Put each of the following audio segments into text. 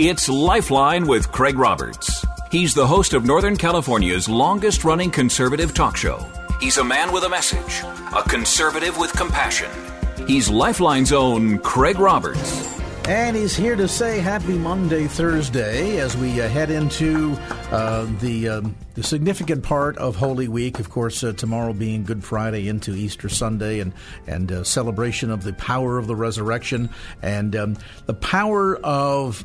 It's Lifeline with Craig Roberts. He's the host of Northern California's longest running conservative talk show. He's a man with a message, a conservative with compassion. He's Lifeline's own Craig Roberts. And he's here to say Happy Maundy, Thursday, as we uh, head into uh, the um, the significant part of Holy Week. Of course, uh, tomorrow being Good Friday into Easter Sunday, and and uh, celebration of the power of the resurrection and um, the power of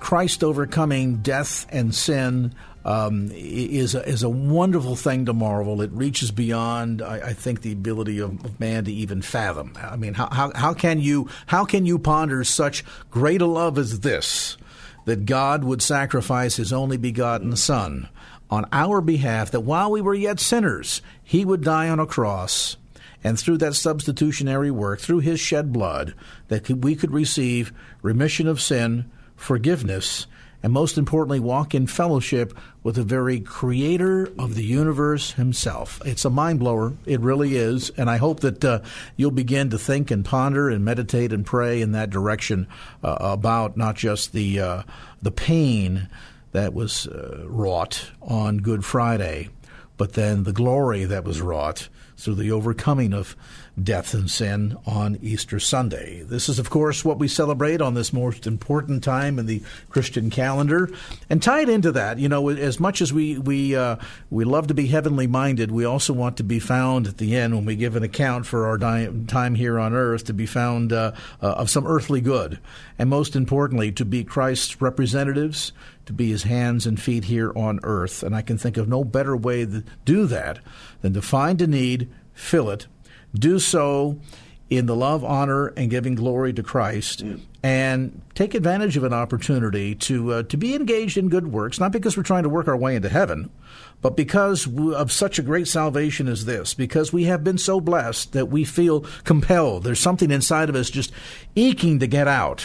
Christ overcoming death and sin um, is a, is a wonderful thing to marvel. It reaches beyond, I, I think, the ability of, of, man to even fathom. I mean, how, how, how can you how can you ponder such great a love as this, that God would sacrifice His only begotten Son on our behalf, that while we were yet sinners, He would die on a cross. And through that substitutionary work, through his shed blood, that we could receive remission of sin, forgiveness, and most importantly, walk in fellowship with the very creator of the universe himself. It's a mind blower. It really is. And I hope that uh, you'll begin to think and ponder and meditate and pray in that direction uh, about not just the, uh, the pain that was uh, wrought on Good Friday, but then the glory that was wrought through the overcoming of death and sin on Easter Sunday. This is, of course, what we celebrate on this most important time in the Christian calendar. And tied into that, you know, as much as we we uh, we love to be heavenly minded, we also want to be found at the end when we give an account for our di- time here on earth to be found uh, uh, of some earthly good, and most importantly, to be Christ's representatives, to be his hands and feet here on earth. And I can think of no better way to do that than to find a need, fill it, do so in the love, honor, and giving glory to Christ, mm. and take advantage of an opportunity to uh, to be engaged in good works. Not because we're trying to work our way into heaven, but because of such a great salvation as this. Because we have been so blessed that we feel compelled. There's something inside of us just aching to get out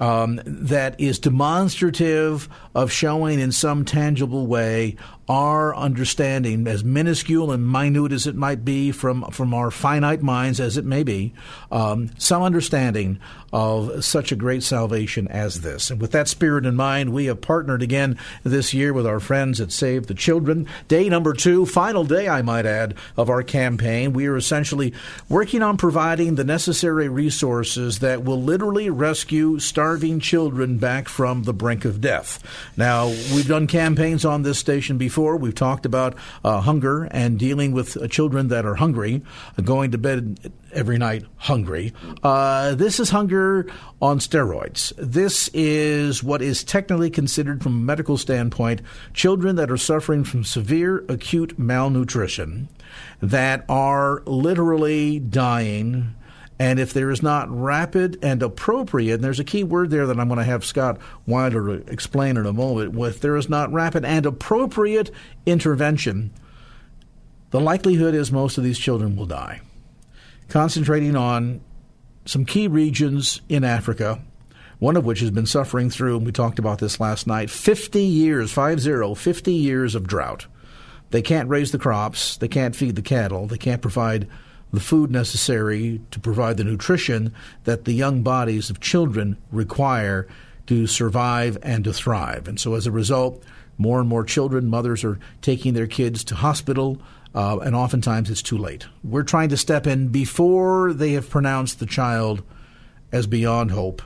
um, that is demonstrative of showing in some tangible way our understanding, as minuscule and minute as it might be from, from our finite minds as it may be, um, some understanding of such a great salvation as this. And with that spirit in mind, we have partnered again this year with our friends at Save the Children. Day number two, final day, I might add, of our campaign. We are essentially working on providing the necessary resources that will literally rescue starving children back from the brink of death. Now, we've done campaigns on this station before. We've talked about uh, hunger and dealing with uh, children that are hungry, uh, going to bed every night hungry. Uh, this is hunger on steroids. This is what is technically considered, from a medical standpoint, children that are suffering from severe acute malnutrition that are literally dying and if there is not rapid and appropriate, and there's a key word there that I'm going to have Scott Wilder explain in a moment, if there is not rapid and appropriate intervention, the likelihood is most of these children will die. Concentrating on some key regions in Africa, one of which has been suffering through, and we talked about this last night, 50 years, 5-0, 50 years of drought. They can't raise the crops, they can't feed the cattle, they can't provide the food necessary to provide the nutrition that the young bodies of children require to survive and to thrive. And so as a result, more and more children, mothers are taking their kids to hospital, uh, and oftentimes it's too late. We're trying to step in before they have pronounced the child as beyond hope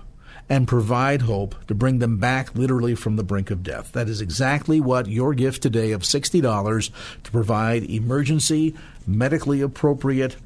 and provide hope to bring them back literally from the brink of death. That is exactly what your gift today of $60 to provide emergency, medically appropriate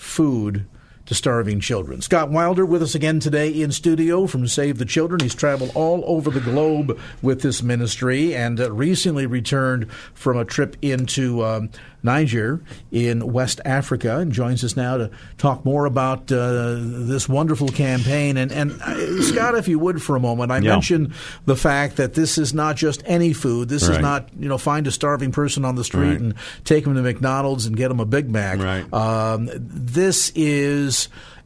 food to starving children. Scott Wilder with us again today in studio from Save the Children. He's traveled all over the globe with this ministry and uh, recently returned from a trip into um, Niger in West Africa and joins us now to talk more about uh, this wonderful campaign. And, and uh, Scott, if you would, for a moment, I Yeah. mentioned the fact that this is not just any food. This is not, you know, find a starving person on the street Right. and take them to McDonald's and get them a Big Mac. Right. Um, this is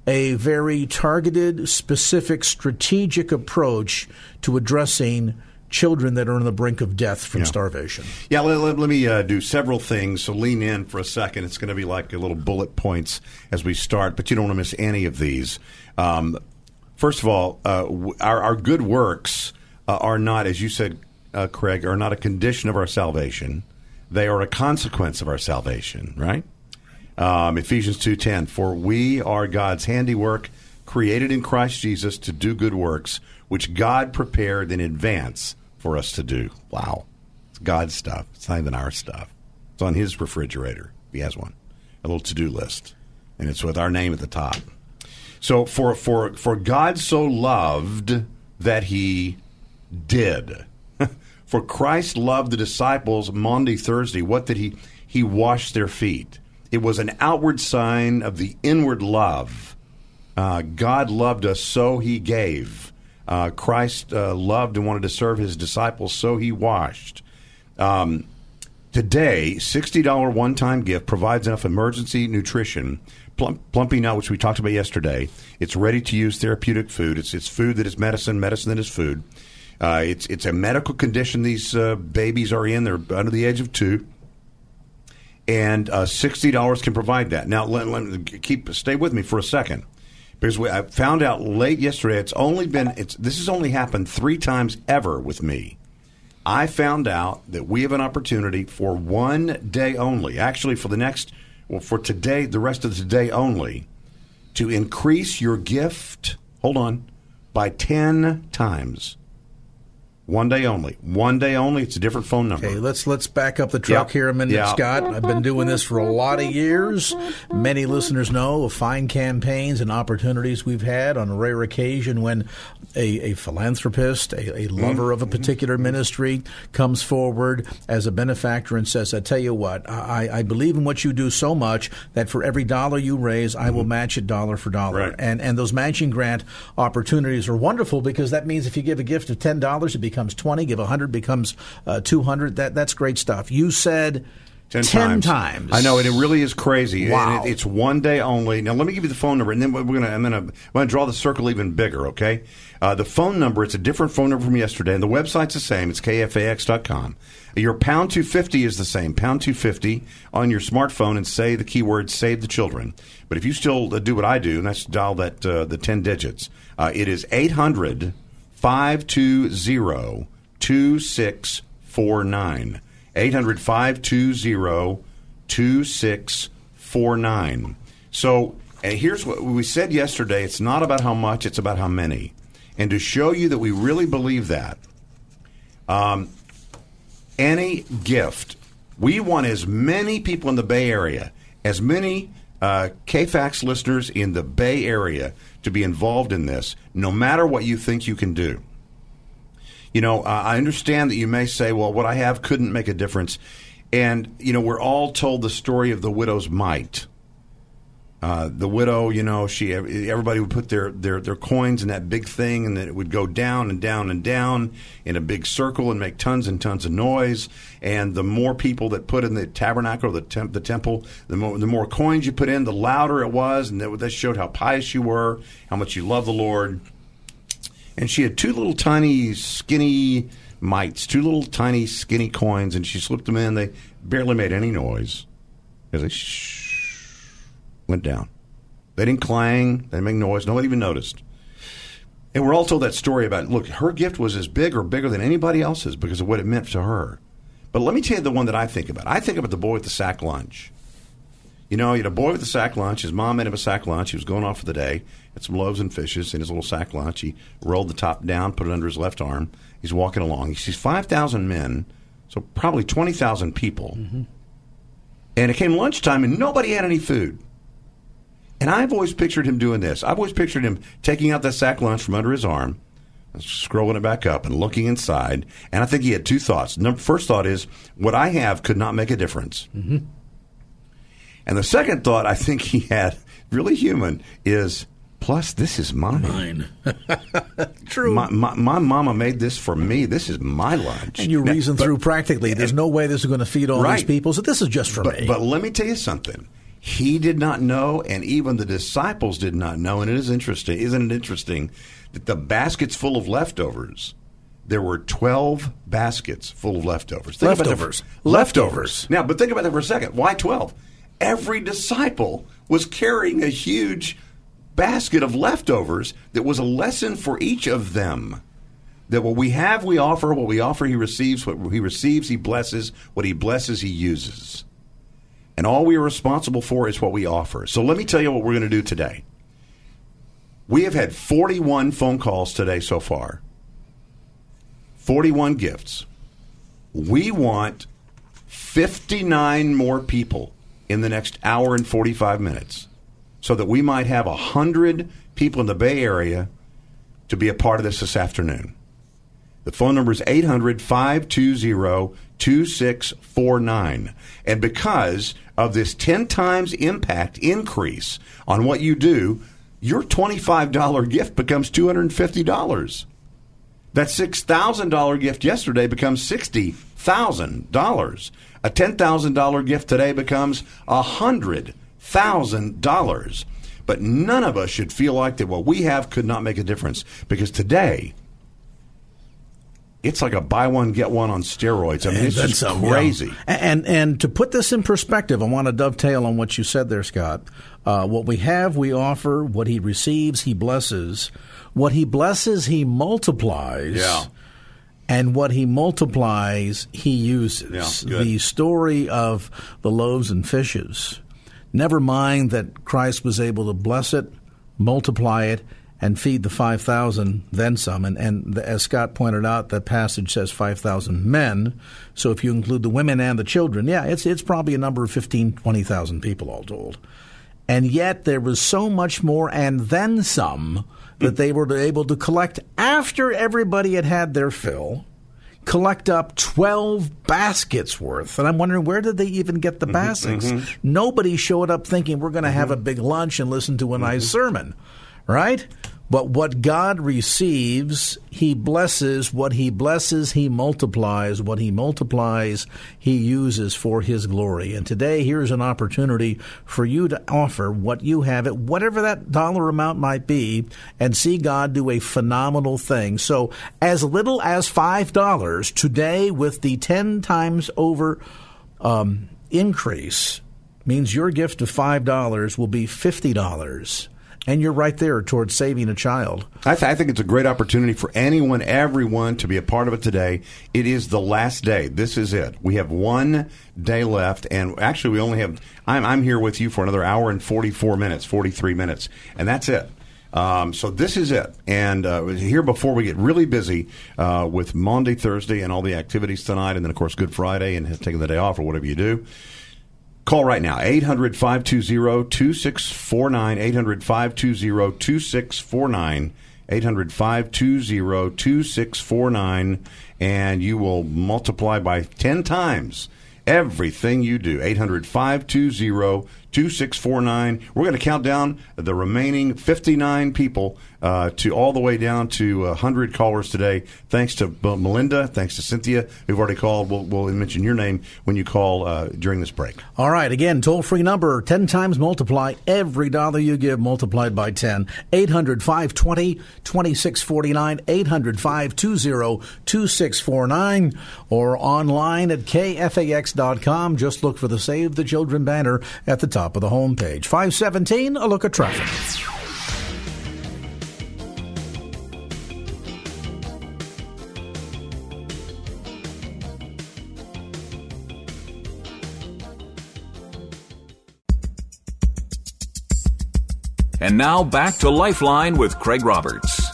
a very targeted, specific, strategic approach to addressing children that are on the brink of death from Yeah. starvation. Yeah, let, let, let me uh, do several things. So lean in for a second. It's going to be like a little bullet points as we start, but you don't want to miss any of these. Um, first of all, uh, our, our good works uh, are not, as you said, uh, Craig, are not a condition of our salvation. They are a consequence of our salvation, right? Um, Ephesians 2.10, For we are God's handiwork, created in Christ Jesus to do good works, which God prepared in advance for us to do. Wow. It's God's stuff. It's not even our stuff. It's on his refrigerator, if he has one. A little to-do list. And it's with our name at the top. So for for for God so loved that he did. for Christ loved the disciples Maundy, Thursday. What did he he washed their feet? It was an outward sign of the inward love. Uh, God loved us, so he gave. Uh, Christ uh, loved and wanted to serve his disciples, so he washed. Um, Today, $60 one time gift provides enough emergency nutrition. Plump, Plumpy'Nut, which we talked about yesterday, it's ready to use therapeutic food. It's, it's food that is medicine, medicine that is food. Uh, it's, it's a medical condition these uh, babies are in. They're under the age of two. And uh, $60 can provide that. Now, let, let, keep stay with me for a second. Because we, I found out late yesterday, it's only been, it's, this has only happened three times ever with me. I found out that we have an opportunity for one day only, actually for the next, well, for today, the rest of the day only, to increase your gift, hold on, by 10 times. One day only. One day only. It's a different phone number. Okay, let's let's back up the truck Yeah. here a minute, Yeah. Scott. I've been doing this for a lot of years. Many listeners know of fine campaigns and opportunities we've had on a rare occasion when a, a philanthropist, a, a mm-hmm. lover of a mm-hmm. particular mm-hmm. ministry, comes forward as a benefactor and says, "I tell you what, I, I believe in what you do so much that for every dollar you raise, I will match it dollar for dollar." Right. And and those matching grant opportunities are wonderful because that means if you give a gift of ten dollars, it becomes twenty. Give a hundred, becomes uh, two hundred. That that's great stuff. You said Ten, times. times. I know, and it really is crazy. Wow. And it- it's one day only. Now, let me give you the phone number, and then we're gonna. I'm gonna. I'm gonna draw the circle even bigger. Okay. Uh, the phone number. It's a different phone number from yesterday, and the website's the same. It's kfax.com. Your pound two fifty is the same. Pound two fifty on your smartphone, and say the keyword "Save the Children." But if you still uh, do what I do, and that's dial that uh, the ten digits. Uh, it is 800 520 2649. 800 520 2649. So, and here's what we said yesterday it's not about how much, it's about how many. And to show you that we really believe that, um, any gift, we want as many people in the Bay Area, as many uh, KFAX listeners in the Bay Area to be involved in this, no matter what you think you can do. You know, uh, I understand that you may say, well, what I have couldn't make a difference. And, you know, we're all told the story of the widow's mite. Uh, the widow, you know, she everybody would put their, their, their coins in that big thing, and it would go down and down and down in a big circle and make tons and tons of noise. And the more people that put in the tabernacle the temp, the temple, the more the more coins you put in, the louder it was, and that, that showed how pious you were, how much you love the Lord. And she had two little tiny skinny mites, two little tiny skinny coins, and she slipped them in. They barely made any noise as they shh went down. They didn't clang, they didn't make noise, nobody even noticed. And we're all told that story about look, her gift was as big or bigger than anybody else's because of what it meant to her. But let me tell you the one that I think about. I think about the boy with the sack lunch. You know, you had a boy with a sack lunch. His mom made him a sack lunch. He was going off for the day. Had some loaves and fishes in his little sack lunch. He rolled the top down, put it under his left arm. He's walking along. He sees 5,000 men, so probably 20,000 people. Mm-hmm. And it came lunchtime, and nobody had any food. And I've always pictured him doing this. I've always pictured him taking out that sack lunch from under his arm, scrolling it back up, and looking inside. And I think he had two thoughts. Number, first thought is, what I have could not make a difference. Mm-hmm. And the second thought I think he had, really human, is plus this is mine. Mine. True. My, my, my mama made this for me. This is my lunch. and you Now, reason but- through practically. There's no way this is going to feed all these people, so this is just for But, me. but let me tell you something. He did not know, and even the disciples did not know. And it is interesting, isn't it interesting, that the baskets full of leftovers, there were 12 baskets full of leftovers. Think about that Leftovers. leftovers. Now, but think about that for a second. Why 12? Every disciple was carrying a huge basket of leftovers that was a lesson for each of them that what we have we offer what we offer he receives what he receives he blesses what he blesses he uses and all we are responsible for is what we offer. So let me tell you what we're going to do today. We have had 41 phone calls today so far. 41 gifts. We want 59 more people in the next hour and 45 minutes so that we might have 100 people in the bay area to be a part of this this afternoon. The phone number is 800 520 2649. And because of this 10 times impact increase on what you do, your $25 gift becomes $250. That $6,000 gift yesterday becomes $60,000. A $10,000 gift today becomes $100,000. But none of us should feel like that what we have could not make a difference because today it's like a buy one get one on steroids. I mean, it's just yeah. crazy. And and to put this in perspective, I want to dovetail on what you said there, Scott. Uh, what we have, we offer. What he receives, he blesses. What he blesses, he multiplies. Yeah. And what he multiplies, he uses. Yeah, the story of the loaves and fishes. Never mind that Christ was able to bless it, multiply it, and feed the 5,000, then some. And, and as Scott pointed out, that passage says 5,000 men. So if you include the women and the children, yeah, it's, it's probably a number of 15, 20,000 people all told. And yet there was so much more and then some that they were able to collect after everybody had had their fill collect up 12 baskets worth. And I'm wondering where did they even get the mm-hmm, baskets? Mm-hmm. Nobody showed up thinking we're going to have mm-hmm. a big lunch and listen to a nice sermon, right? But what God receives, He blesses. What He blesses, He multiplies. What He multiplies, He uses for His glory. And today, here's an opportunity for you to offer what you have at whatever that dollar amount might be and see God do a phenomenal thing. So, as little as $5 today, with the 10 times over um, increase, means your gift of $5 will be $50. And you're right there towards saving a child. I, th- I think it's a great opportunity for anyone, everyone, to be a part of it today. It is the last day. This is it. We have one day left, and actually, we only have. I'm, I'm here with you for another hour and 44 minutes, 43 minutes, and that's it. Um, so this is it. And uh, here before we get really busy uh, with Maundy, Thursday, and all the activities tonight, and then, of course, Good Friday and taking the day off or whatever you do. Call right now, 800 520 2649. 800 520 2649. 800 520 2649. And you will multiply by 10 times everything you do. 800 520 2649. We're going to count down the remaining 59 people uh, to all the way down to 100 callers today. Thanks to uh, Melinda. Thanks to Cynthia, who've already called. We'll, we'll mention your name when you call uh, during this break. All right, again, toll free number 10 times multiply every dollar you give multiplied by 10. 800 520 2649. 800 520 2649. Or online at kfax.com. Just look for the Save the Children banner at the top of the homepage. 517, a look at traffic. And now back to Lifeline with Craig Roberts.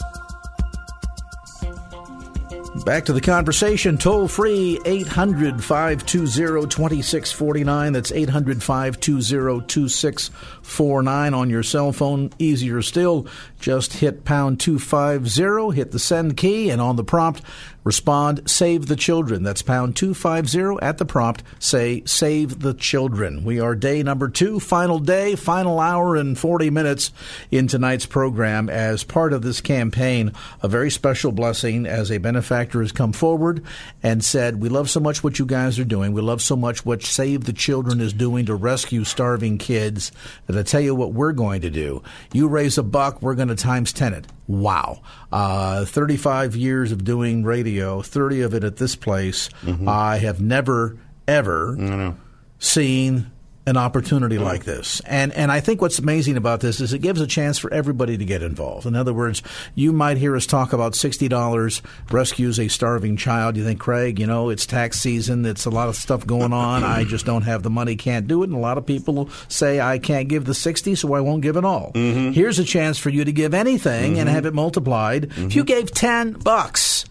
Back to the conversation. Toll free 800 520 2649. That's 800 520 2649 on your cell phone. Easier still, just hit pound 250, hit the send key, and on the prompt, respond save the children. That's pound 250 at the prompt. Say save the children. We are day number two, final day, final hour and 40 minutes in tonight's program as part of this campaign. A very special blessing as a benefactor has come forward and said, We love so much what you guys are doing. We love so much what Save the Children is doing to rescue starving kids that I tell you what we're going to do. You raise a buck, we're going to times 10 it. Wow. Uh, 35 years of doing radio, 30 of it at this place. Mm-hmm. I have never, ever seen an opportunity like this. And and I think what's amazing about this is it gives a chance for everybody to get involved. In other words, you might hear us talk about sixty dollars rescues a starving child. You think, Craig, you know, it's tax season, it's a lot of stuff going on. I just don't have the money, can't do it. And a lot of people say I can't give the sixty, so I won't give it all. Mm-hmm. Here's a chance for you to give anything mm-hmm. and have it multiplied. Mm-hmm. If you gave ten bucks,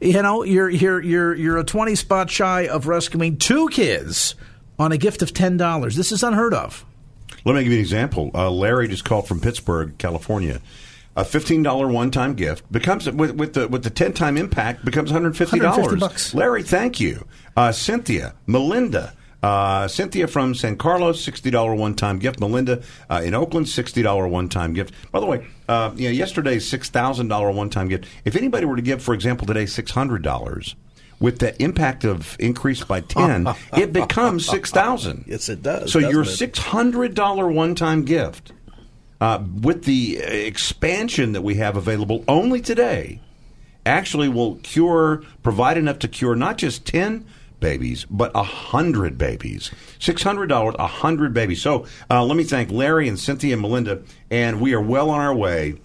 you know, you're you're you're you're a twenty spot shy of rescuing two kids on a gift of $10. This is unheard of. Let me give you an example. Uh, Larry just called from Pittsburgh, California. A fifteen dollar one time gift becomes with, with the with the ten time impact becomes one hundred fifty dollars. Larry, thank you. Uh, Cynthia, Melinda, uh, Cynthia from San Carlos, sixty dollar one time gift. Melinda uh, in Oakland, sixty dollar one time gift. By the way, uh, you know, yesterday's six thousand dollar one time gift. If anybody were to give, for example, today six hundred dollars, with the impact of increase by 10, it becomes 6000 Yes, it does. So your $600 one time gift, uh, with the expansion that we have available only today, actually will cure, provide enough to cure not just 10 babies, but a hundred babies. Six hundred dollars, a hundred babies. So uh, let me thank Larry and Cynthia and Melinda, and we are well on our way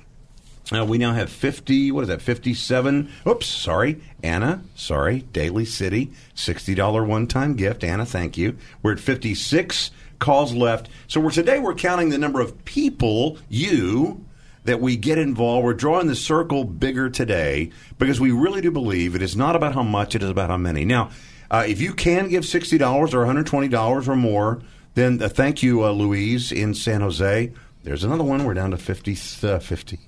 uh, we now have 50, what is that, 57? Oops, sorry. Anna, sorry. Daly City, $60 one time gift. Anna, thank you. We're at 56 calls left. So we're, today we're counting the number of people, you, that we get involved. We're drawing the circle bigger today because we really do believe it is not about how much, it is about how many. Now, uh, if you can give $60 or $120 or more, then uh, thank you, uh, Louise in San Jose. There's another one. We're down to 50. Uh, 50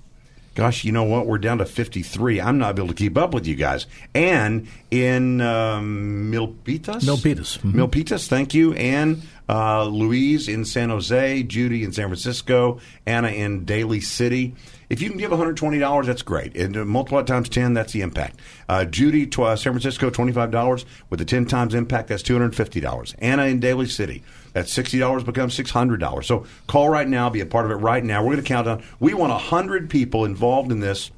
gosh, you know what? We're down to 53. I'm not able to keep up with you guys. And in um, Milpitas? Milpitas. Mm-hmm. Milpitas, thank you. And uh, Louise in San Jose, Judy in San Francisco, Anna in Daly City. If you can give $120, that's great. And uh, multiply times 10, that's the impact. Uh, Judy, tw- uh, San Francisco, $25. With the 10 times impact, that's $250. Anna in Daly City, that $60 becomes $600. So call right now, be a part of it right now. We're going to count down. We want 100 people involved in this.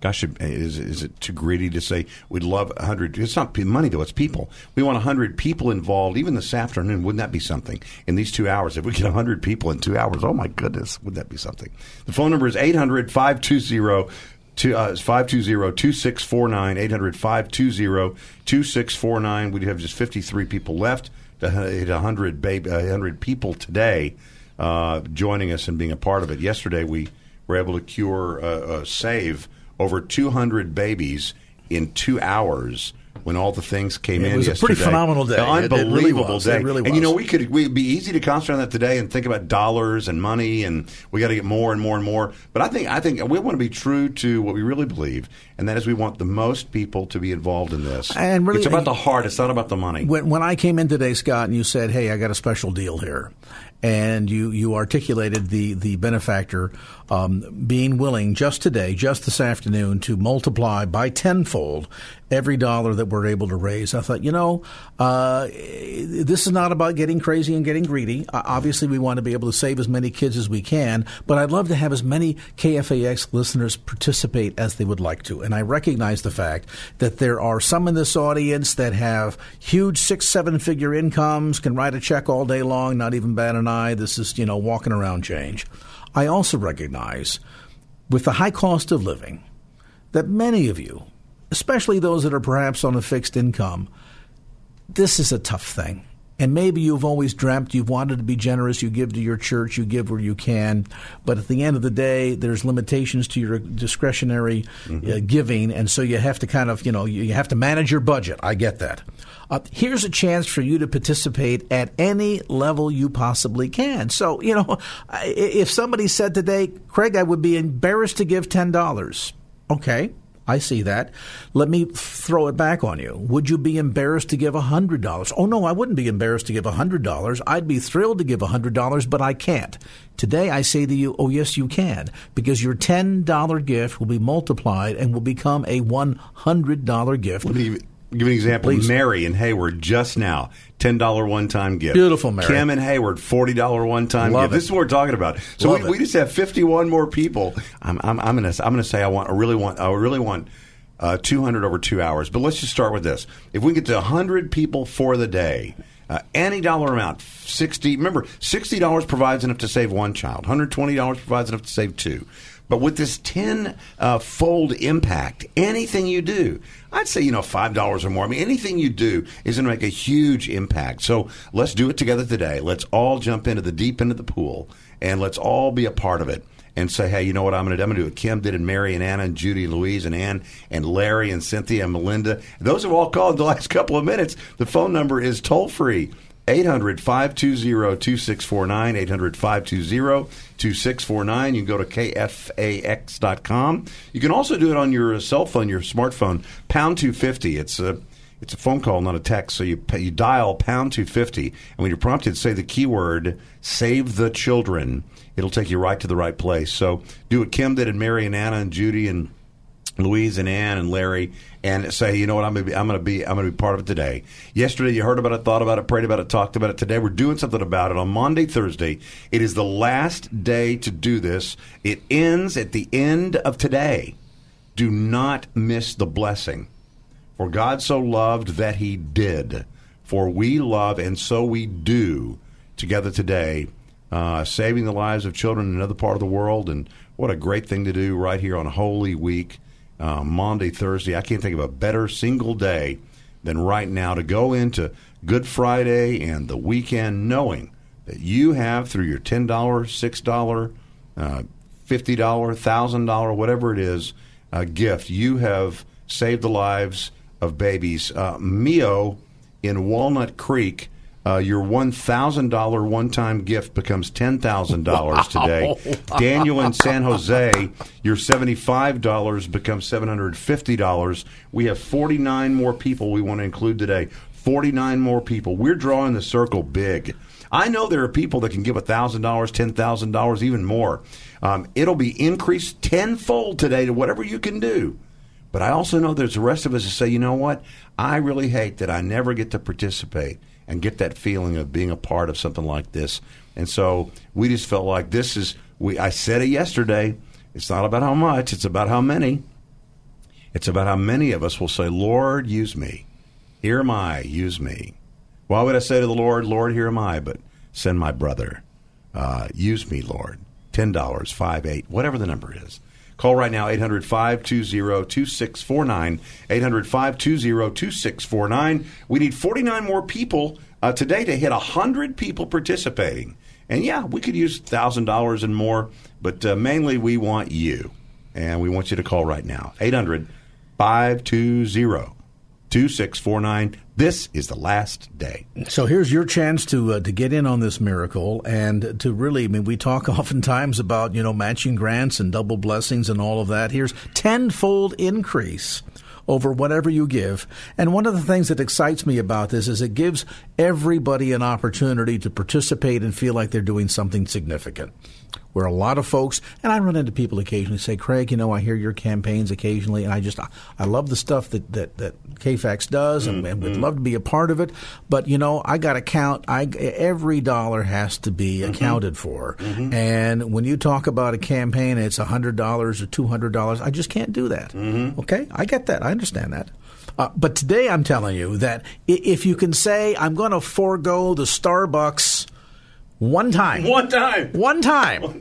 Gosh, is, is it too greedy to say we'd love 100? It's not money, though, it's people. We want 100 people involved, even this afternoon. Wouldn't that be something? In these two hours, if we get 100 people in two hours, oh my goodness, would that be something? The phone number is 800 520 to, uh, 520-2649, 800-520-2649. We have just 53 people left 100, baby, 100 people today uh, joining us and being a part of it. Yesterday, we were able to cure, uh, uh, save over 200 babies in two hours when all the things came it in. It was yesterday. a pretty phenomenal day. unbelievable it, really day. Really and you know, we could we'd be easy to concentrate on that today and think about dollars and money, and we got to get more and more and more. But I think I think we want to be true to what we really believe, and that is we want the most people to be involved in this. And really, it's about the heart. It's not about the money. When, when I came in today, Scott, and you said, "Hey, I got a special deal here," and you you articulated the the benefactor um, being willing just today, just this afternoon, to multiply by tenfold every dollar that we're able to raise. I thought, you know, uh, this is not about getting crazy and getting greedy. Uh, obviously, we want to be able to save as many kids as we can, but I'd love to have as many KFAX listeners participate as they would like to. And I recognize the fact that there are some in this audience that have huge six, seven figure incomes, can write a check all day long, not even bat an eye. This is, you know, walking around change. I also recognize, with the high cost of living, that many of you, especially those that are perhaps on a fixed income, this is a tough thing. And maybe you've always dreamt you've wanted to be generous. You give to your church. You give where you can. But at the end of the day there's limitations to your discretionary mm-hmm. uh, giving. And so you have to kind of you know you have to manage your budget. I get that. Uh, here's a chance for you to participate at any level you possibly can. So you know if somebody said today craig i would be embarrassed to give $10 okay I see that. Let me throw it back on you. Would you be embarrassed to give $100? Oh, no, I wouldn't be embarrassed to give $100. I'd be thrilled to give $100, but I can't. Today, I say to you, oh, yes, you can, because your $10 gift will be multiplied and will become a $100 gift. Let me give you an example. Please. Mary in Hayward just now, ten dollar one time gift. Beautiful, Mary. Kim in Hayward, forty dollar one time gift. It. This is what we're talking about. So we, we, just have fifty one more people. I'm, I'm, I'm gonna I'm gonna say I want I really want I really want. Uh, 200 over two hours. But let's just start with this. If we get to 100 people for the day, uh, any dollar amount, 60 remember, $60 provides enough to save one child. $120 provides enough to save two. But with this 10 uh, fold impact, anything you do, I'd say, you know, $5 or more. I mean, anything you do is going to make a huge impact. So let's do it together today. Let's all jump into the deep end of the pool and let's all be a part of it and say, hey, you know what I'm going to do? I'm going to do what Kim did and Mary and Anna and Judy and Louise and Ann and Larry and Cynthia and Melinda. Those have all called the last couple of minutes. The phone number is toll free 800 520 2649. 800 520 2649. You can go to kfax.com. You can also do it on your cell phone, your smartphone, pound 250. It's a it's a phone call, not a text. So you you dial pound 250, and when you're prompted, say the keyword "Save the Children." It'll take you right to the right place. So do what Kim did, and Mary and Anna and Judy and Louise and Ann and Larry and say, you know what, I'm to be, I'm to be, I'm to be part of it today. Yesterday, you heard about it, thought about it, prayed about it, talked about it. Today, we're doing something about it on Maundy, Thursday. It is the last day to do this. It ends at the end of today. Do not miss the blessing. For God so loved that He did. For we love, and so we do together today, uh, saving the lives of children in another part of the world. And what a great thing to do right here on Holy Week uh, Maundy, Thursday. I can't think of a better single day than right now to go into Good Friday and the weekend knowing that you have through your $10, $6, uh, $50, $1,000, whatever it is, a gift, you have saved the lives of babies. Uh, Mio in Walnut Creek uh, your $1,000 one time gift becomes $10,000 today. Daniel in San Jose, your $75 becomes $750. We have 49 more people we want to include today. 49 more people. We're drawing the circle big. I know there are people that can give $1,000, $10,000, even more. Um, it'll be increased tenfold today to whatever you can do. But I also know there's the rest of us that say, you know what? I really hate that I never get to participate and get that feeling of being a part of something like this. And so we just felt like this is we I said it yesterday. It's not about how much, it's about how many. It's about how many of us will say, Lord, use me. Here am I, use me. Why would I say to the Lord, Lord, here am I, but send my brother. Uh, use me, Lord. $10, 5 8 whatever the number is. Call right now, 800 520 2649. 800 520 2649. We need 49 more people uh, today to hit 100 people participating. And yeah, we could use $1,000 and more, but uh, mainly we want you. And we want you to call right now, 800 520 2649. This is the last day. So here's your chance to uh, to get in on this miracle and to really. I mean, we talk oftentimes about you know matching grants and double blessings and all of that. Here's tenfold increase over whatever you give. And one of the things that excites me about this is it gives everybody an opportunity to participate and feel like they're doing something significant where a lot of folks, and I run into people occasionally say, Craig, you know, I hear your campaigns occasionally, and I just, I love the stuff that, that, that KFAX does and, mm-hmm. and would mm-hmm. love to be a part of it. But, you know, I got to count, I, every dollar has to be mm-hmm. accounted for. Mm-hmm. And when you talk about a campaign, it's $100 or $200, I just can't do that. Mm-hmm. Okay? I get that. I understand that. Uh, but today I'm telling you that if you can say, I'm going to forego the Starbucks one time. One time. One time.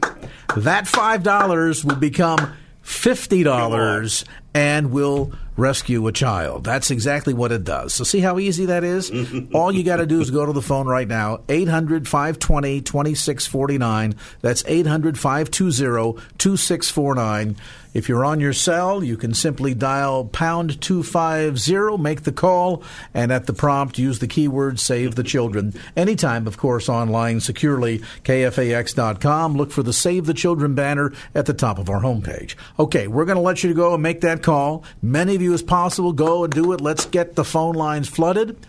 that $5 will become $50 and will rescue a child. That's exactly what it does. So see how easy that is? All you got to do is go to the phone right now, 800 520 2649. That's 800 520 2649. If you're on your cell, you can simply dial pound 250, make the call, and at the prompt, use the keyword save the children. Anytime, of course, online securely, kfax.com. Look for the Save the Children banner at the top of our homepage. Okay, we're going to let you go and make that call. Many of you as possible, go and do it. Let's get the phone lines flooded.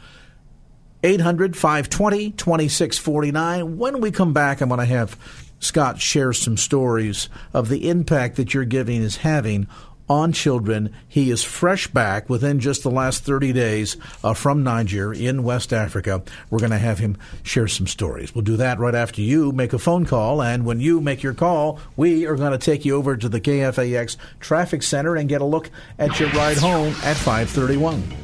800 520 2649. When we come back, I'm going to have Scott share some stories of the impact that your giving is having on children. He is fresh back within just the last 30 days uh, from Niger in West Africa. We're going to have him share some stories. We'll do that right after you make a phone call. And when you make your call, we are going to take you over to the KFAX Traffic Center and get a look at your ride home at 531.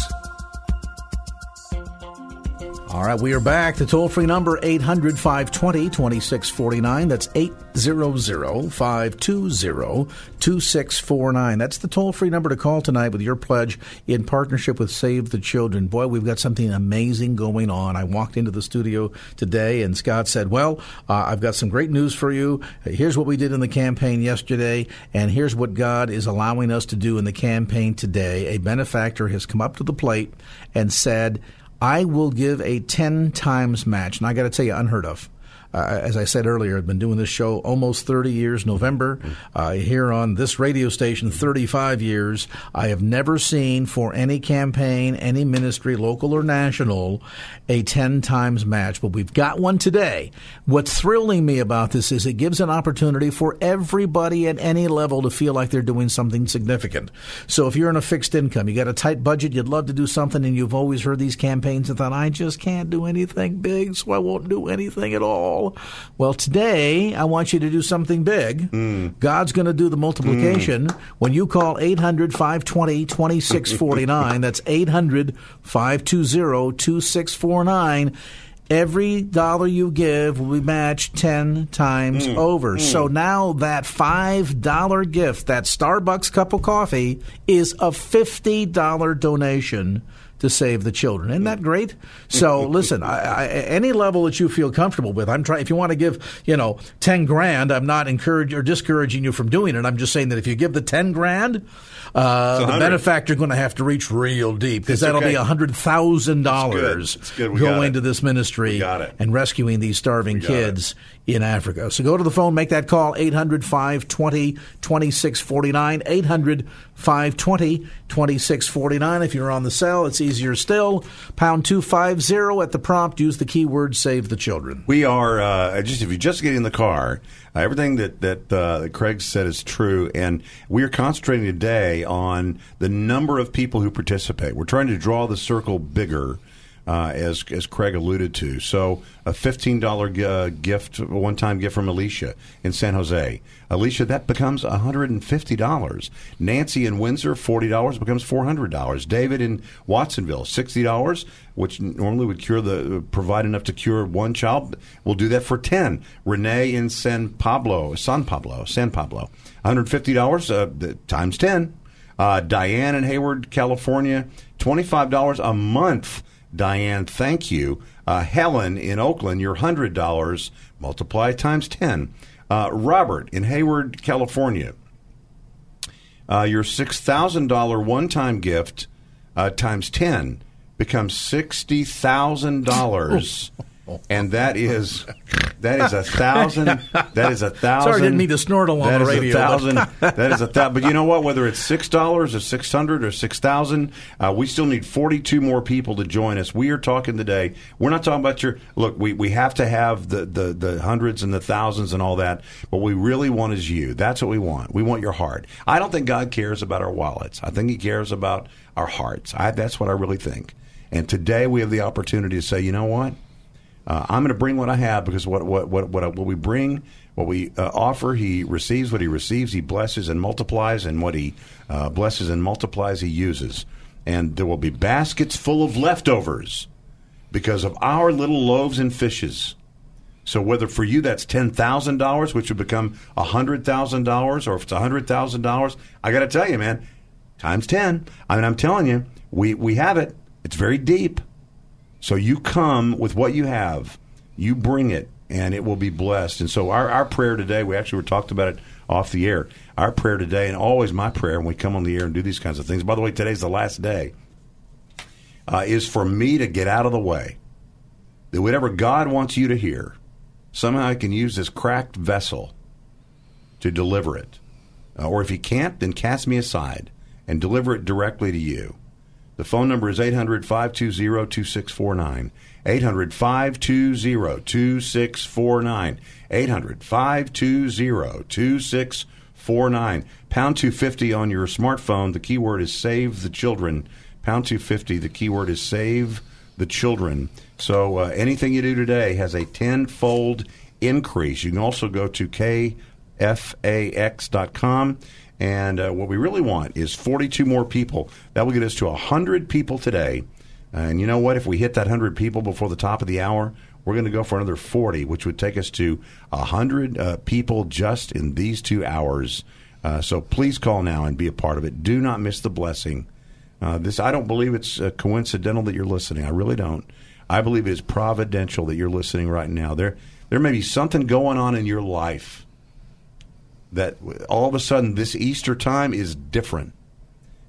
All right, we are back. The toll free number 800 520 2649. That's 800 520 2649. That's the toll free number to call tonight with your pledge in partnership with Save the Children. Boy, we've got something amazing going on. I walked into the studio today and Scott said, Well, uh, I've got some great news for you. Here's what we did in the campaign yesterday, and here's what God is allowing us to do in the campaign today. A benefactor has come up to the plate and said, I will give a 10 times match. And I got to tell you, unheard of. Uh, as I said earlier, I've been doing this show almost 30 years, November, uh, here on this radio station, 35 years. I have never seen for any campaign, any ministry, local or national, a 10 times match. But we've got one today. What's thrilling me about this is it gives an opportunity for everybody at any level to feel like they're doing something significant. So if you're in a fixed income, you got a tight budget, you'd love to do something, and you've always heard these campaigns and thought, I just can't do anything big, so I won't do anything at all. Well, today I want you to do something big. Mm. God's going to do the multiplication when you call 800 520 2649. That's 800 520 2649. Every dollar you give will be matched 10 times Mm. over. So now that $5 gift, that Starbucks cup of coffee, is a $50 donation to save the children. Isn't that great? So listen, I, I, any level that you feel comfortable with, I'm trying. If you want to give, you know, ten grand, I'm not encouraging or discouraging you from doing it. I'm just saying that if you give the ten grand, uh, the 100. benefactor going to have to reach real deep because that'll okay. be hundred thousand dollars good. That's good. We got going to this ministry We got it. and rescuing these starving kids in Africa. So go to the phone, make that call 800 520 2649. 800 520 2649. If you're on the cell, it's easier still. Pound 250 at the prompt. Use the keyword save the children. We are uh, just if you just get in the car, uh, everything that that, uh, that Craig said is true, and we are concentrating today on the number of people who participate. We're trying to draw the circle bigger. Uh, as as Craig alluded to, so a fifteen dollar uh, gift, a one time gift from Alicia in San Jose. Alicia, that becomes hundred and fifty dollars. Nancy in Windsor, forty dollars becomes four hundred dollars. David in Watsonville, sixty dollars, which normally would cure the provide enough to cure one child. We'll do that for ten. Renee in San Pablo, San Pablo, San Pablo, one hundred fifty dollars uh, times ten. Uh, Diane in Hayward, California, twenty-five dollars a month. Diane, thank you. Uh, Helen in Oakland, your hundred dollars multiply times ten. Uh, Robert in Hayward, California, uh, your six thousand dollar one-time gift uh, times ten becomes sixty thousand dollars, and that is that is a thousand. That is a thousand. Sorry, I didn't mean to snort along the is radio, A but- thousand. that is a thousand. But you know what? Whether it's six dollars or six hundred or six thousand, uh, we still need forty-two more people to join us. We are talking today. We're not talking about your look. We we have to have the the the hundreds and the thousands and all that. What we really want is you. That's what we want. We want your heart. I don't think God cares about our wallets. I think He cares about our hearts. I, that's what I really think. And today we have the opportunity to say, you know what? Uh, I'm going to bring what I have because what what what what, what we bring, what we uh, offer, he receives what he receives. He blesses and multiplies, and what he uh, blesses and multiplies, he uses. And there will be baskets full of leftovers because of our little loaves and fishes. So whether for you that's ten thousand dollars, which would become hundred thousand dollars, or if it's hundred thousand dollars, I got to tell you, man, times ten. I mean, I'm telling you, we we have it. It's very deep. So you come with what you have, you bring it, and it will be blessed. And so our, our prayer today, we actually were talked about it off the air. Our prayer today, and always my prayer when we come on the air and do these kinds of things. By the way, today's the last day. Uh, is for me to get out of the way. That whatever God wants you to hear, somehow I can use this cracked vessel to deliver it. Uh, or if he can't, then cast me aside and deliver it directly to you. The phone number is 800 520 2649. 800 520 2649. 800 520 2649. Pound 250 on your smartphone. The keyword is save the children. Pound 250. The keyword is save the children. So uh, anything you do today has a tenfold increase. You can also go to kfax.com and uh, what we really want is 42 more people. That will get us to 100 people today. And you know what? If we hit that 100 people before the top of the hour, we're going to go for another 40, which would take us to 100 uh, people just in these two hours. Uh, so please call now and be a part of it. Do not miss the blessing. Uh, this I don't believe it's uh, coincidental that you're listening. I really don't. I believe it is providential that you're listening right now. There, there may be something going on in your life that all of a sudden this Easter time is different.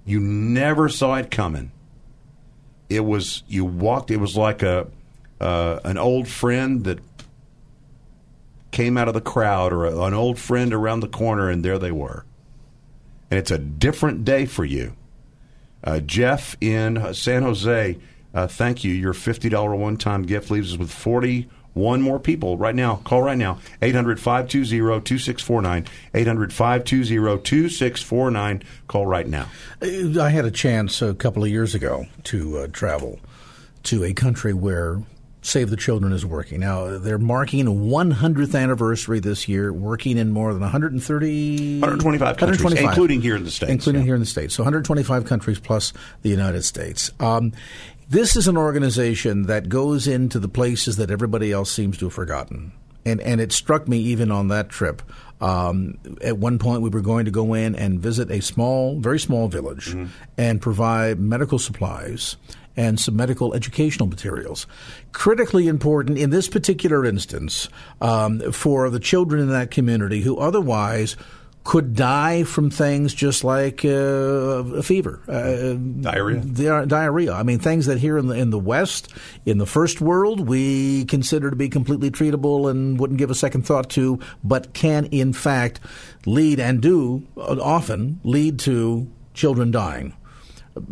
You never saw it coming. It was you walked. It was like a uh, an old friend that came out of the crowd, or a, an old friend around the corner, and there they were. And it's a different day for you. Uh, Jeff in San Jose, uh, thank you. Your fifty dollar one time gift leaves us with forty one more people right now. Call right now 800 520 2649. 800 520 2649. Call right now. I had a chance a couple of years ago to uh, travel to a country where Save the Children is working. Now, they're marking a 100th anniversary this year, working in more than 130... 125 countries, 125, including here in the States. Including yeah. here in the States. So 125 countries plus the United States. Um, this is an organization that goes into the places that everybody else seems to have forgotten. And, and it struck me even on that trip. Um, at one point, we were going to go in and visit a small, very small village mm-hmm. and provide medical supplies and some medical educational materials. Critically important in this particular instance um, for the children in that community who otherwise could die from things just like uh, a fever, uh, diarrhea. Di- diarrhea. I mean, things that here in the in the West, in the first world, we consider to be completely treatable and wouldn't give a second thought to, but can in fact lead and do uh, often lead to children dying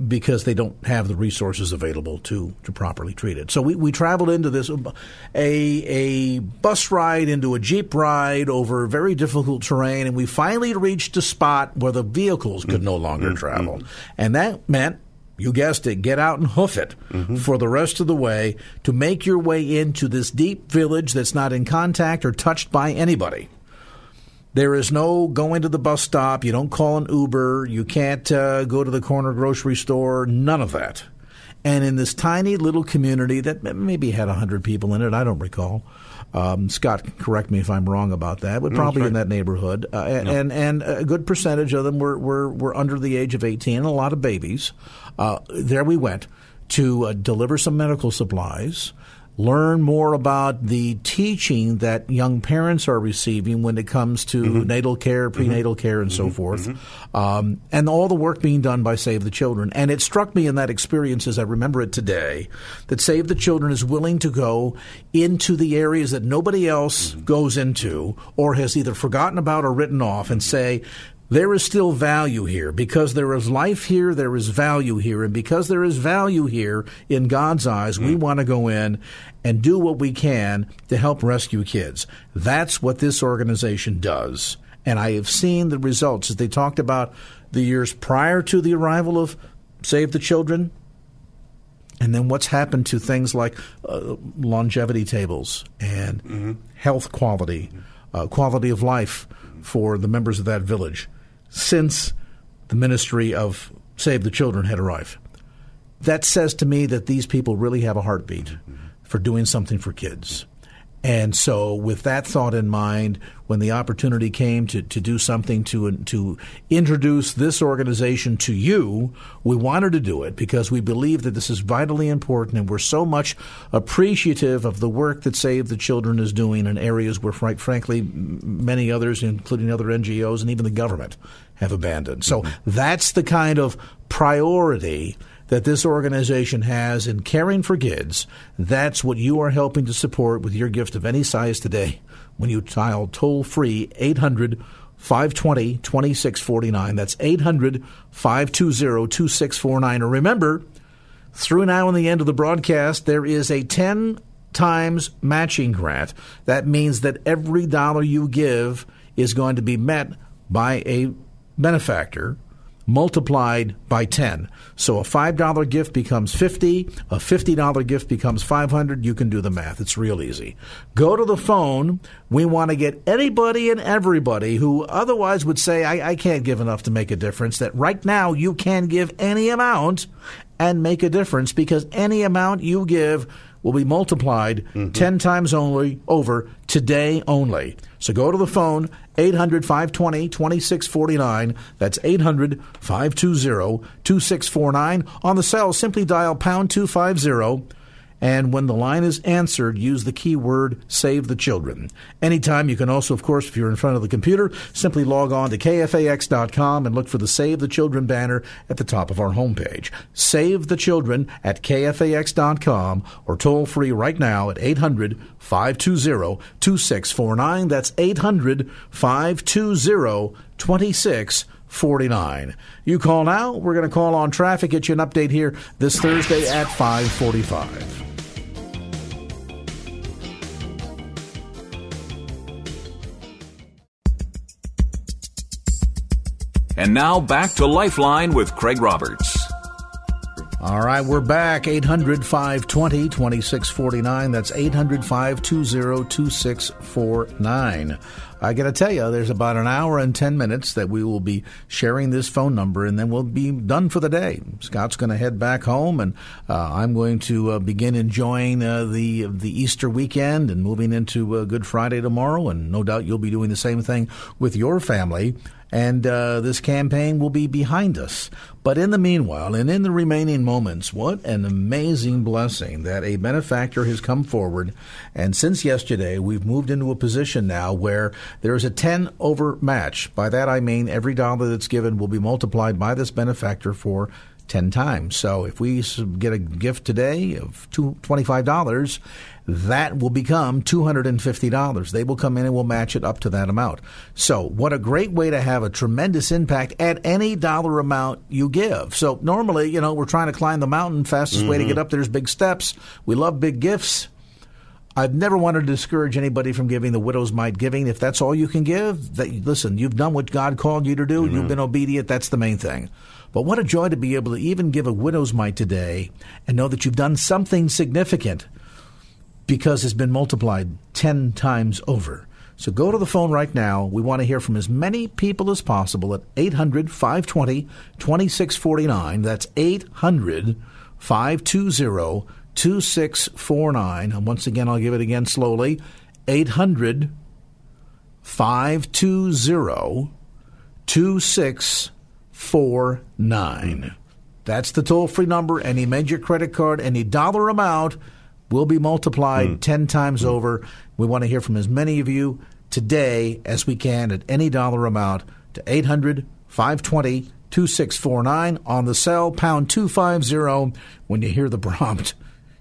because they don't have the resources available to, to properly treat it. So we, we traveled into this a a bus ride into a jeep ride over very difficult terrain, and we finally reached a spot where the vehicles could no longer mm-hmm. travel, and that meant. You guessed it, get out and hoof it mm-hmm. for the rest of the way to make your way into this deep village that's not in contact or touched by anybody. There is no going to the bus stop. You don't call an Uber. You can't uh, go to the corner grocery store. None of that. And in this tiny little community that maybe had 100 people in it, I don't recall. Um, Scott, correct me if I'm wrong about that, but probably right. in that neighborhood. Uh, no. and, and a good percentage of them were, were, were under the age of 18, and a lot of babies. Uh, there we went to uh, deliver some medical supplies learn more about the teaching that young parents are receiving when it comes to mm-hmm. natal care, mm-hmm. prenatal mm-hmm. care, and mm-hmm. so forth, mm-hmm. um, and all the work being done by Save the Children. And it struck me in that experience, as I remember it today, that Save the Children is willing to go into the areas that nobody else mm-hmm. goes into or has either forgotten about or written off and say, there is still value here. Because there is life here, there is value here. And because there is value here in God's eyes, mm. we want to go in and do what we can to help rescue kids. That's what this organization does. And I have seen the results as they talked about the years prior to the arrival of Save the Children. And then what's happened to things like uh, longevity tables and mm-hmm. health quality, uh, quality of life for the members of that village since the ministry of Save the Children had arrived? That says to me that these people really have a heartbeat for doing something for kids. And so, with that thought in mind, when the opportunity came to, to do something to to introduce this organization to you, we wanted to do it because we believe that this is vitally important, and we're so much appreciative of the work that Save the Children is doing in areas where, frankly, many others, including other NGOs and even the government, have abandoned. So mm-hmm. that's the kind of priority that this organization has in caring for kids, that's what you are helping to support with your gift of any size today when you dial toll free 800 520 2649. That's 800 520 2649. And remember, through now and the end of the broadcast, there is a 10 times matching grant. That means that every dollar you give is going to be met by a benefactor multiplied by 10. So a $5 gift becomes 50, a $50 gift becomes 500. You can do the math. It's real easy. Go to the phone. We want to get anybody and everybody who otherwise would say, I, I can't give enough to make a difference, that right now you can give any amount and make a difference because any amount you give will be multiplied mm-hmm. 10 times only over today only. So go to the phone 800 520 2649. That's 800 520 2649. On the cell, simply dial pound 250 and when the line is answered, use the keyword Save the Children. Anytime, you can also, of course, if you're in front of the computer, simply log on to kfax.com and look for the Save the Children banner at the top of our homepage. Save the Children at kfax.com or toll free right now at 800 520 2649. That's 800 520 2649. You call now. We're going to call on traffic, get you an update here this Thursday at 545. And now back to Lifeline with Craig Roberts. All right, we're back. 800 520 2649. That's 800 520 2649. I got to tell you, there's about an hour and 10 minutes that we will be sharing this phone number, and then we'll be done for the day. Scott's going to head back home, and uh, I'm going to uh, begin enjoying uh, the the Easter weekend and moving into uh, Good Friday tomorrow, and no doubt you'll be doing the same thing with your family and uh, this campaign will be behind us. But in the meanwhile, and in the remaining moments, what an amazing blessing that a benefactor has come forward. And since yesterday, we've moved into a position now where there is a 10 over match. By that I mean every dollar that's given will be multiplied by this benefactor for 10 times. So if we get a gift today of $25, that will become $250. They will come in and will match it up to that amount. So, what a great way to have a tremendous impact at any dollar amount you give. So, normally, you know, we're trying to climb the mountain, fastest mm-hmm. way to get up there's big steps. We love big gifts. I've never wanted to discourage anybody from giving the widow's mite giving. If that's all you can give, that listen, you've done what God called you to do. Mm-hmm. You've been obedient. That's the main thing. But what a joy to be able to even give a widow's mite today and know that you've done something significant because it's been multiplied 10 times over. So go to the phone right now. We want to hear from as many people as possible at 800 520 2649. That's 800 520 2649. And once again, I'll give it again slowly 800 520 2649. That's the toll free number. Any major credit card, any dollar amount will be multiplied mm. 10 times mm. over. We want to hear from as many of you today as we can at any dollar amount to 800 520 2649 on the cell, pound 250. When you hear the prompt,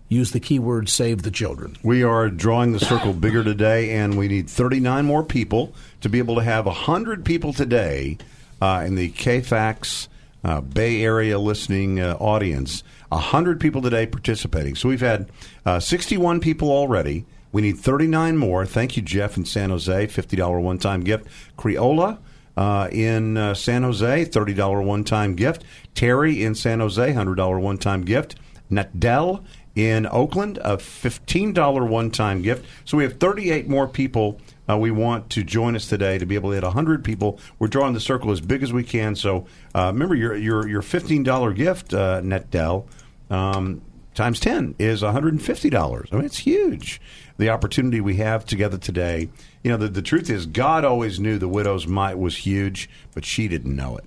use the keyword save the children. We are drawing the circle bigger today, and we need 39 more people to be able to have 100 people today uh, in the KFAX uh, Bay Area listening uh, audience 100 people today participating. So we've had uh, 61 people already. We need 39 more. Thank you, Jeff in San Jose, $50 one time gift. Creola uh, in uh, San Jose, $30 one time gift. Terry in San Jose, $100 one time gift. Nutdell in Oakland, a $15 one time gift. So we have 38 more people uh, we want to join us today to be able to hit 100 people. We're drawing the circle as big as we can. So uh, remember, your, your, your $15 gift, uh, Nutdell, um, times 10 is $150. I mean, it's huge. The opportunity we have together today. You know, the, the truth is, God always knew the widow's mite was huge, but she didn't know it.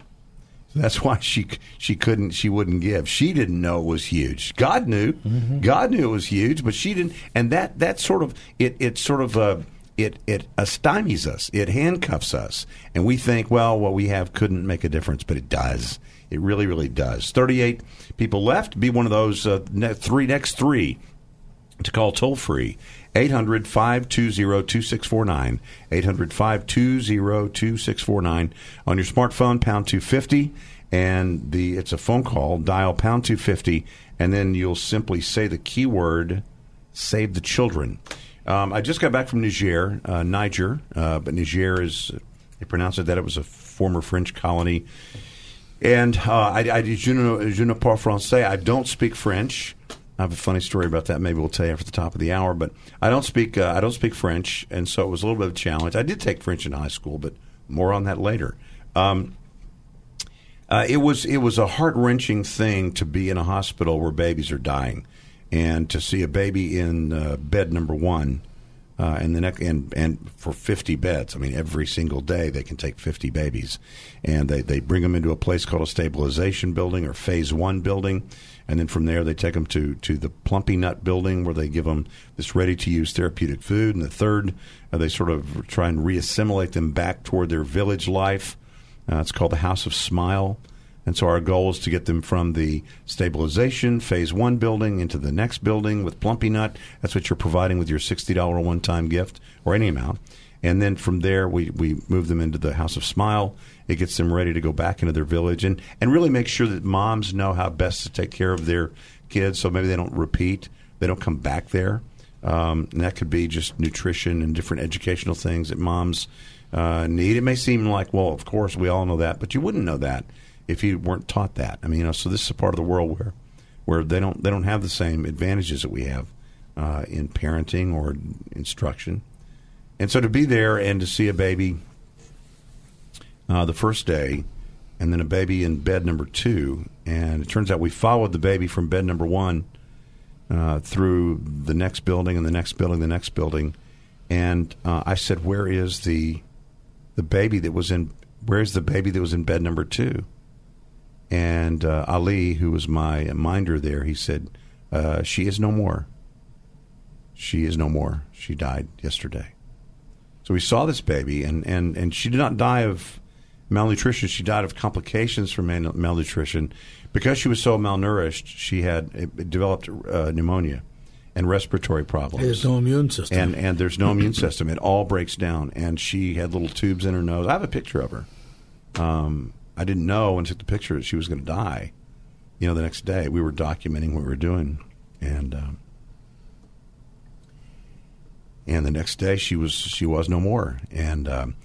That's why she she couldn't she wouldn't give. She didn't know it was huge. God knew. Mm-hmm. God knew it was huge, but she didn't. And that that sort of it it sort of uh, it it stymies us. It handcuffs us, and we think, well, what we have couldn't make a difference, but it does. It really, really does. Thirty-eight people left. Be one of those uh, ne- three next three to call toll free 800 520 2649. 800 520 2649. On your smartphone, pound 250. And the it's a phone call. Dial pound 250. And then you'll simply say the keyword save the children. Um, I just got back from Niger, uh, Niger, uh, but Niger is, they pronounce it that it was a former French colony. And uh, I, I, je ne, je ne parle français. I don't speak French. I have a funny story about that. Maybe we'll tell you after the top of the hour. But I don't speak uh, I don't speak French, and so it was a little bit of a challenge. I did take French in high school, but more on that later. Um, uh, it was it was a heart wrenching thing to be in a hospital where babies are dying, and to see a baby in uh, bed number one, uh, and the next and and for fifty beds. I mean, every single day they can take fifty babies, and they they bring them into a place called a stabilization building or phase one building and then from there they take them to to the Plumpy'Nut building where they give them this ready to use therapeutic food, and the third uh, they sort of try and reassimilate them back toward their village life. Uh, it's called the House of Smile. And so our goal is to get them from the stabilization phase one building into the next building with Plumpy'Nut. That's what you're providing with your $60 one time gift or any amount. And then from there, we, we move them into the House of Smile. It gets them ready to go back into their village and, and really make sure that moms know how best to take care of their kids so maybe they don't repeat, they don't come back there. Um, and that could be just nutrition and different educational things that moms uh, need. It may seem like, well, of course, we all know that, but you wouldn't know that if you weren't taught that. I mean, you know, so this is a part of the world where where they don't they don't have the same advantages that we have uh, in parenting or instruction. And so to be there and to see a baby uh, the first day, and then a baby in bed number two, and it turns out we followed the baby from bed number one uh, through the next building and the next building, the next building, and uh, I said, "Where is the the baby that was in? Where's the baby that was in bed number two? And uh, Ali, who was my minder there, he said, uh, "She is no more. She is no more. She died yesterday." So we saw this baby, and, and, and she did not die of malnutrition. She died of complications from malnutrition. Because she was so malnourished, she had developed uh, pneumonia and respiratory problems. There's no immune system. And, and there's no immune system. It all breaks down. And she had little tubes in her nose. I have a picture of her. Um, I didn't know when I took the picture that she was going to die. You know, the next day we were documenting what we were doing. And. Um, and the next day she was she was no more and um,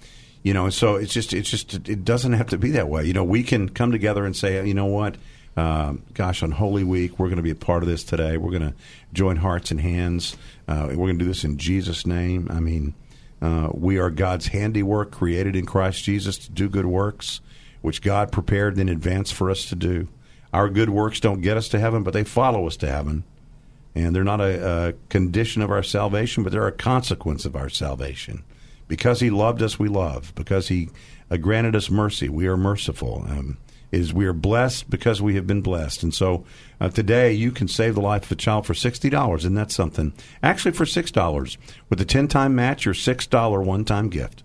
you know so it's just it's just it doesn't have to be that way you know we can come together and say you know what um, gosh on holy week we're going to be a part of this today we're going to join hearts and hands uh, we're going to do this in jesus name i mean uh, we are god's handiwork created in christ jesus to do good works which god prepared in advance for us to do our good works don't get us to heaven but they follow us to heaven and they're not a, a condition of our salvation, but they're a consequence of our salvation. Because He loved us, we love. Because He uh, granted us mercy, we are merciful. Um, is we are blessed because we have been blessed. And so uh, today you can save the life of a child for $60, and that's something. Actually, for $6. With a 10 time match, your $6 one time gift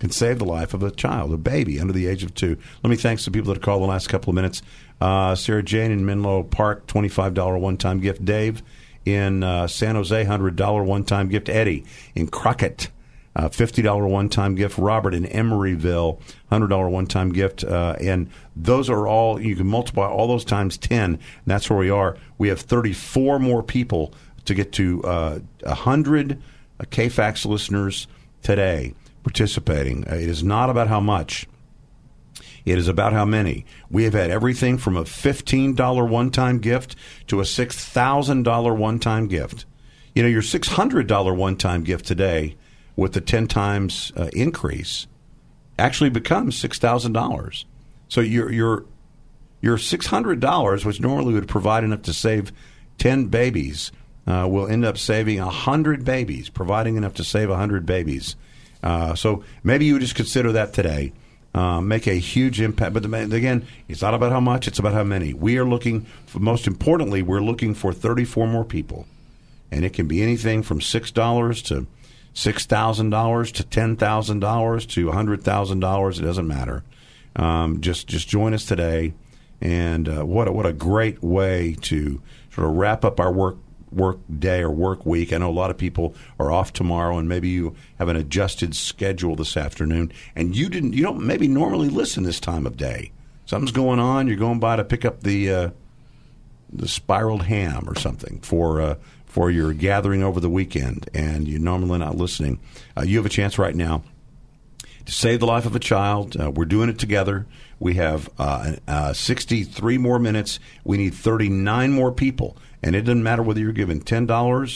can save the life of a child, a baby under the age of two. Let me thank some people that have called the last couple of minutes. Uh, Sarah Jane in Menlo Park, $25 one time gift. Dave in uh, San Jose, $100 one time gift. Eddie in Crockett. Uh, $50 one time gift. Robert in Emeryville, $100 one time gift. Uh, and those are all, you can multiply all those times 10. And that's where we are. We have 34 more people to get to uh, 100 KFAX listeners today participating. Uh, it is not about how much. It is about how many. We have had everything from a $15 one time gift to a $6,000 one time gift. You know, your $600 one time gift today with the 10 times uh, increase actually becomes $6,000. So your, your, your $600, which normally would provide enough to save 10 babies, uh, will end up saving 100 babies, providing enough to save 100 babies. Uh, so maybe you just consider that today. Uh, make a huge impact. But again, it's not about how much; it's about how many. We are looking. For, most importantly, we're looking for 34 more people, and it can be anything from six dollars to six thousand dollars to ten thousand dollars to hundred thousand dollars. It doesn't matter. Um, just just join us today, and uh, what a, what a great way to sort of wrap up our work work day or work week. I know a lot of people are off tomorrow, and maybe you have an adjusted schedule this afternoon, and you didn't. You don't maybe normally listen this time of day. Something's going on. You're going by to pick up the uh, the spiraled ham or something for uh, for your gathering over the weekend, and you're normally not listening. Uh, you have a chance right now to save the life of a child. Uh, we're doing it together. We have uh, uh, 63 more minutes. We need 39 more people. And it doesn't matter whether you're given $10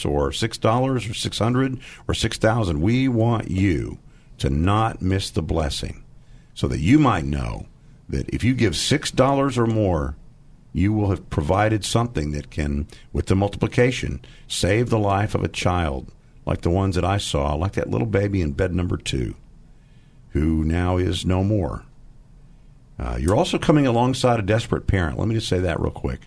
or $6 or 600 or 6000 We want you to not miss the blessing so that you might know that if you give $6 or more, you will have provided something that can, with the multiplication, save the life of a child like the ones that I saw, like that little baby in bed number two, who now is no more. Uh, you're also coming alongside a desperate parent. Let me just say that real quick.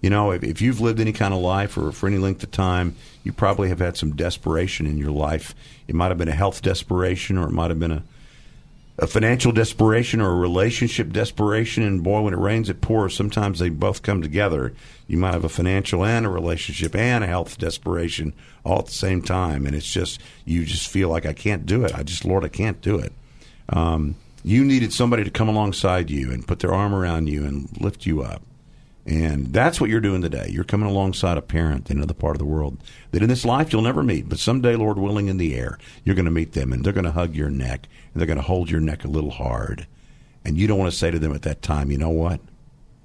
You know, if, if you've lived any kind of life or for any length of time, you probably have had some desperation in your life. It might have been a health desperation, or it might have been a a financial desperation or a relationship desperation. And boy, when it rains, it pours. Sometimes they both come together. You might have a financial and a relationship and a health desperation all at the same time. And it's just, you just feel like, I can't do it. I just, Lord, I can't do it. Um, you needed somebody to come alongside you and put their arm around you and lift you up. And that's what you're doing today. You're coming alongside a parent in another part of the world that in this life you'll never meet, but someday, Lord willing, in the air, you're going to meet them and they're going to hug your neck and they're going to hold your neck a little hard. And you don't want to say to them at that time, you know what?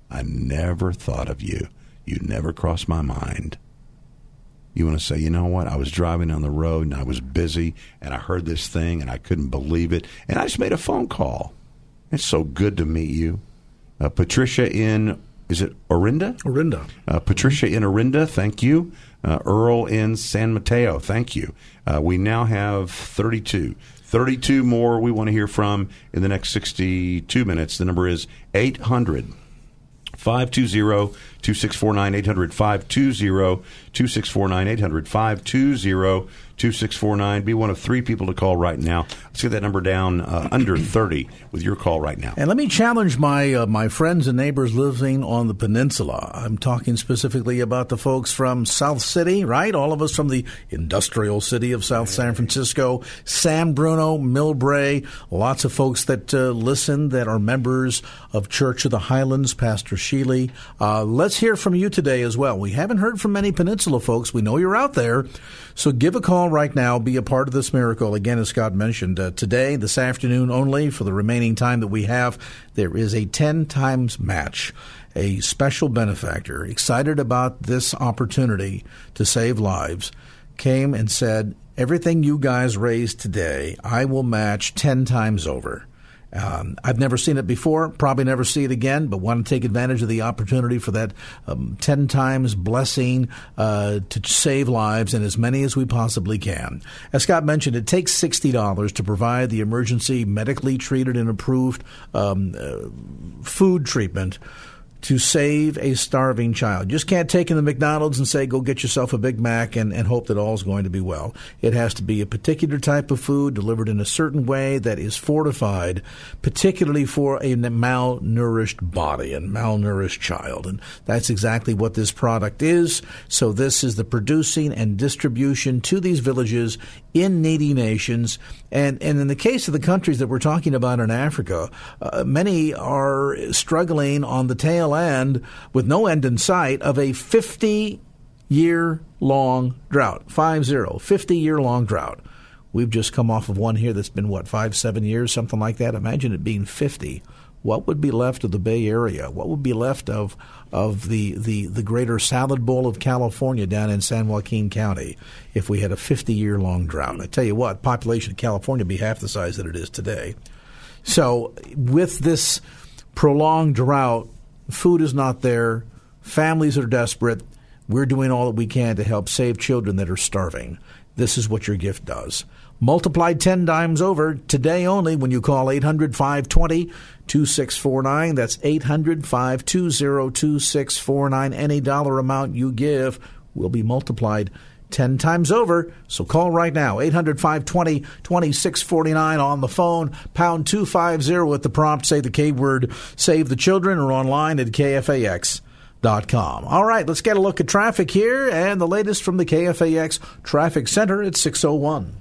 I never thought of you. You never crossed my mind. You want to say, you know what? I was driving down the road and I was busy and I heard this thing and I couldn't believe it. And I just made a phone call. It's so good to meet you. Uh, Patricia in is it Orinda? Orinda. Uh, Patricia in Orinda, thank you. Uh, Earl in San Mateo, thank you. Uh, we now have 32. 32 more we want to hear from in the next 62 minutes. The number is 800 520 2649 800 520 2649 800 520 2649. Be one of three people to call right now. Let's get that number down uh, under 30 with your call right now. And let me challenge my uh, my friends and neighbors living on the peninsula. I'm talking specifically about the folks from South City, right? All of us from the industrial city of South San Francisco, San Bruno, Millbrae, lots of folks that uh, listen that are members of Church of the Highlands, Pastor Sheely. Uh, let's hear from you today as well. We haven't heard from many peninsula folks. We know you're out there. So give a call right now. Be a part of this miracle. Again, as Scott mentioned, uh, today, this afternoon only, for the remaining time that we have, there is a 10 times match. A special benefactor, excited about this opportunity to save lives, came and said, Everything you guys raised today, I will match 10 times over. Um, I've never seen it before, probably never see it again, but want to take advantage of the opportunity for that um, 10 times blessing uh, to save lives and as many as we possibly can. As Scott mentioned, it takes $60 to provide the emergency medically treated and approved um, uh, food treatment to save a starving child. You just can't take in the McDonald's and say, go get yourself a Big Mac and, and hope that all's going to be well. It has to be a particular type of food delivered in a certain way that is fortified, particularly for a malnourished body and malnourished child. And that's exactly what this product is. So this is the producing and distribution to these villages in needy nations. And, and in the case of the countries that we're talking about in Africa, uh, many are struggling on the tail end with no end in sight of a 50 year long drought. 5 0, 50 year long drought. We've just come off of one here that's been, what, five, seven years, something like that? Imagine it being 50 what would be left of the Bay Area? What would be left of of the, the, the greater salad bowl of California down in San Joaquin County if we had a 50 year long drought? I tell you what, population of California would be half the size that it is today. So with this prolonged drought, food is not there, families are desperate. We're doing all that we can to help save children that are starving. This is what your gift does multiplied 10 times over today only when you call 800 520 2649. That's 800 520 2649. Any dollar amount you give will be multiplied 10 times over. So call right now, 800 520 2649 on the phone, pound 250 at the prompt, say the K word, save the children, or online at KFAX. Dot com. All right, let's get a look at traffic here and the latest from the KFAX Traffic Center at 601.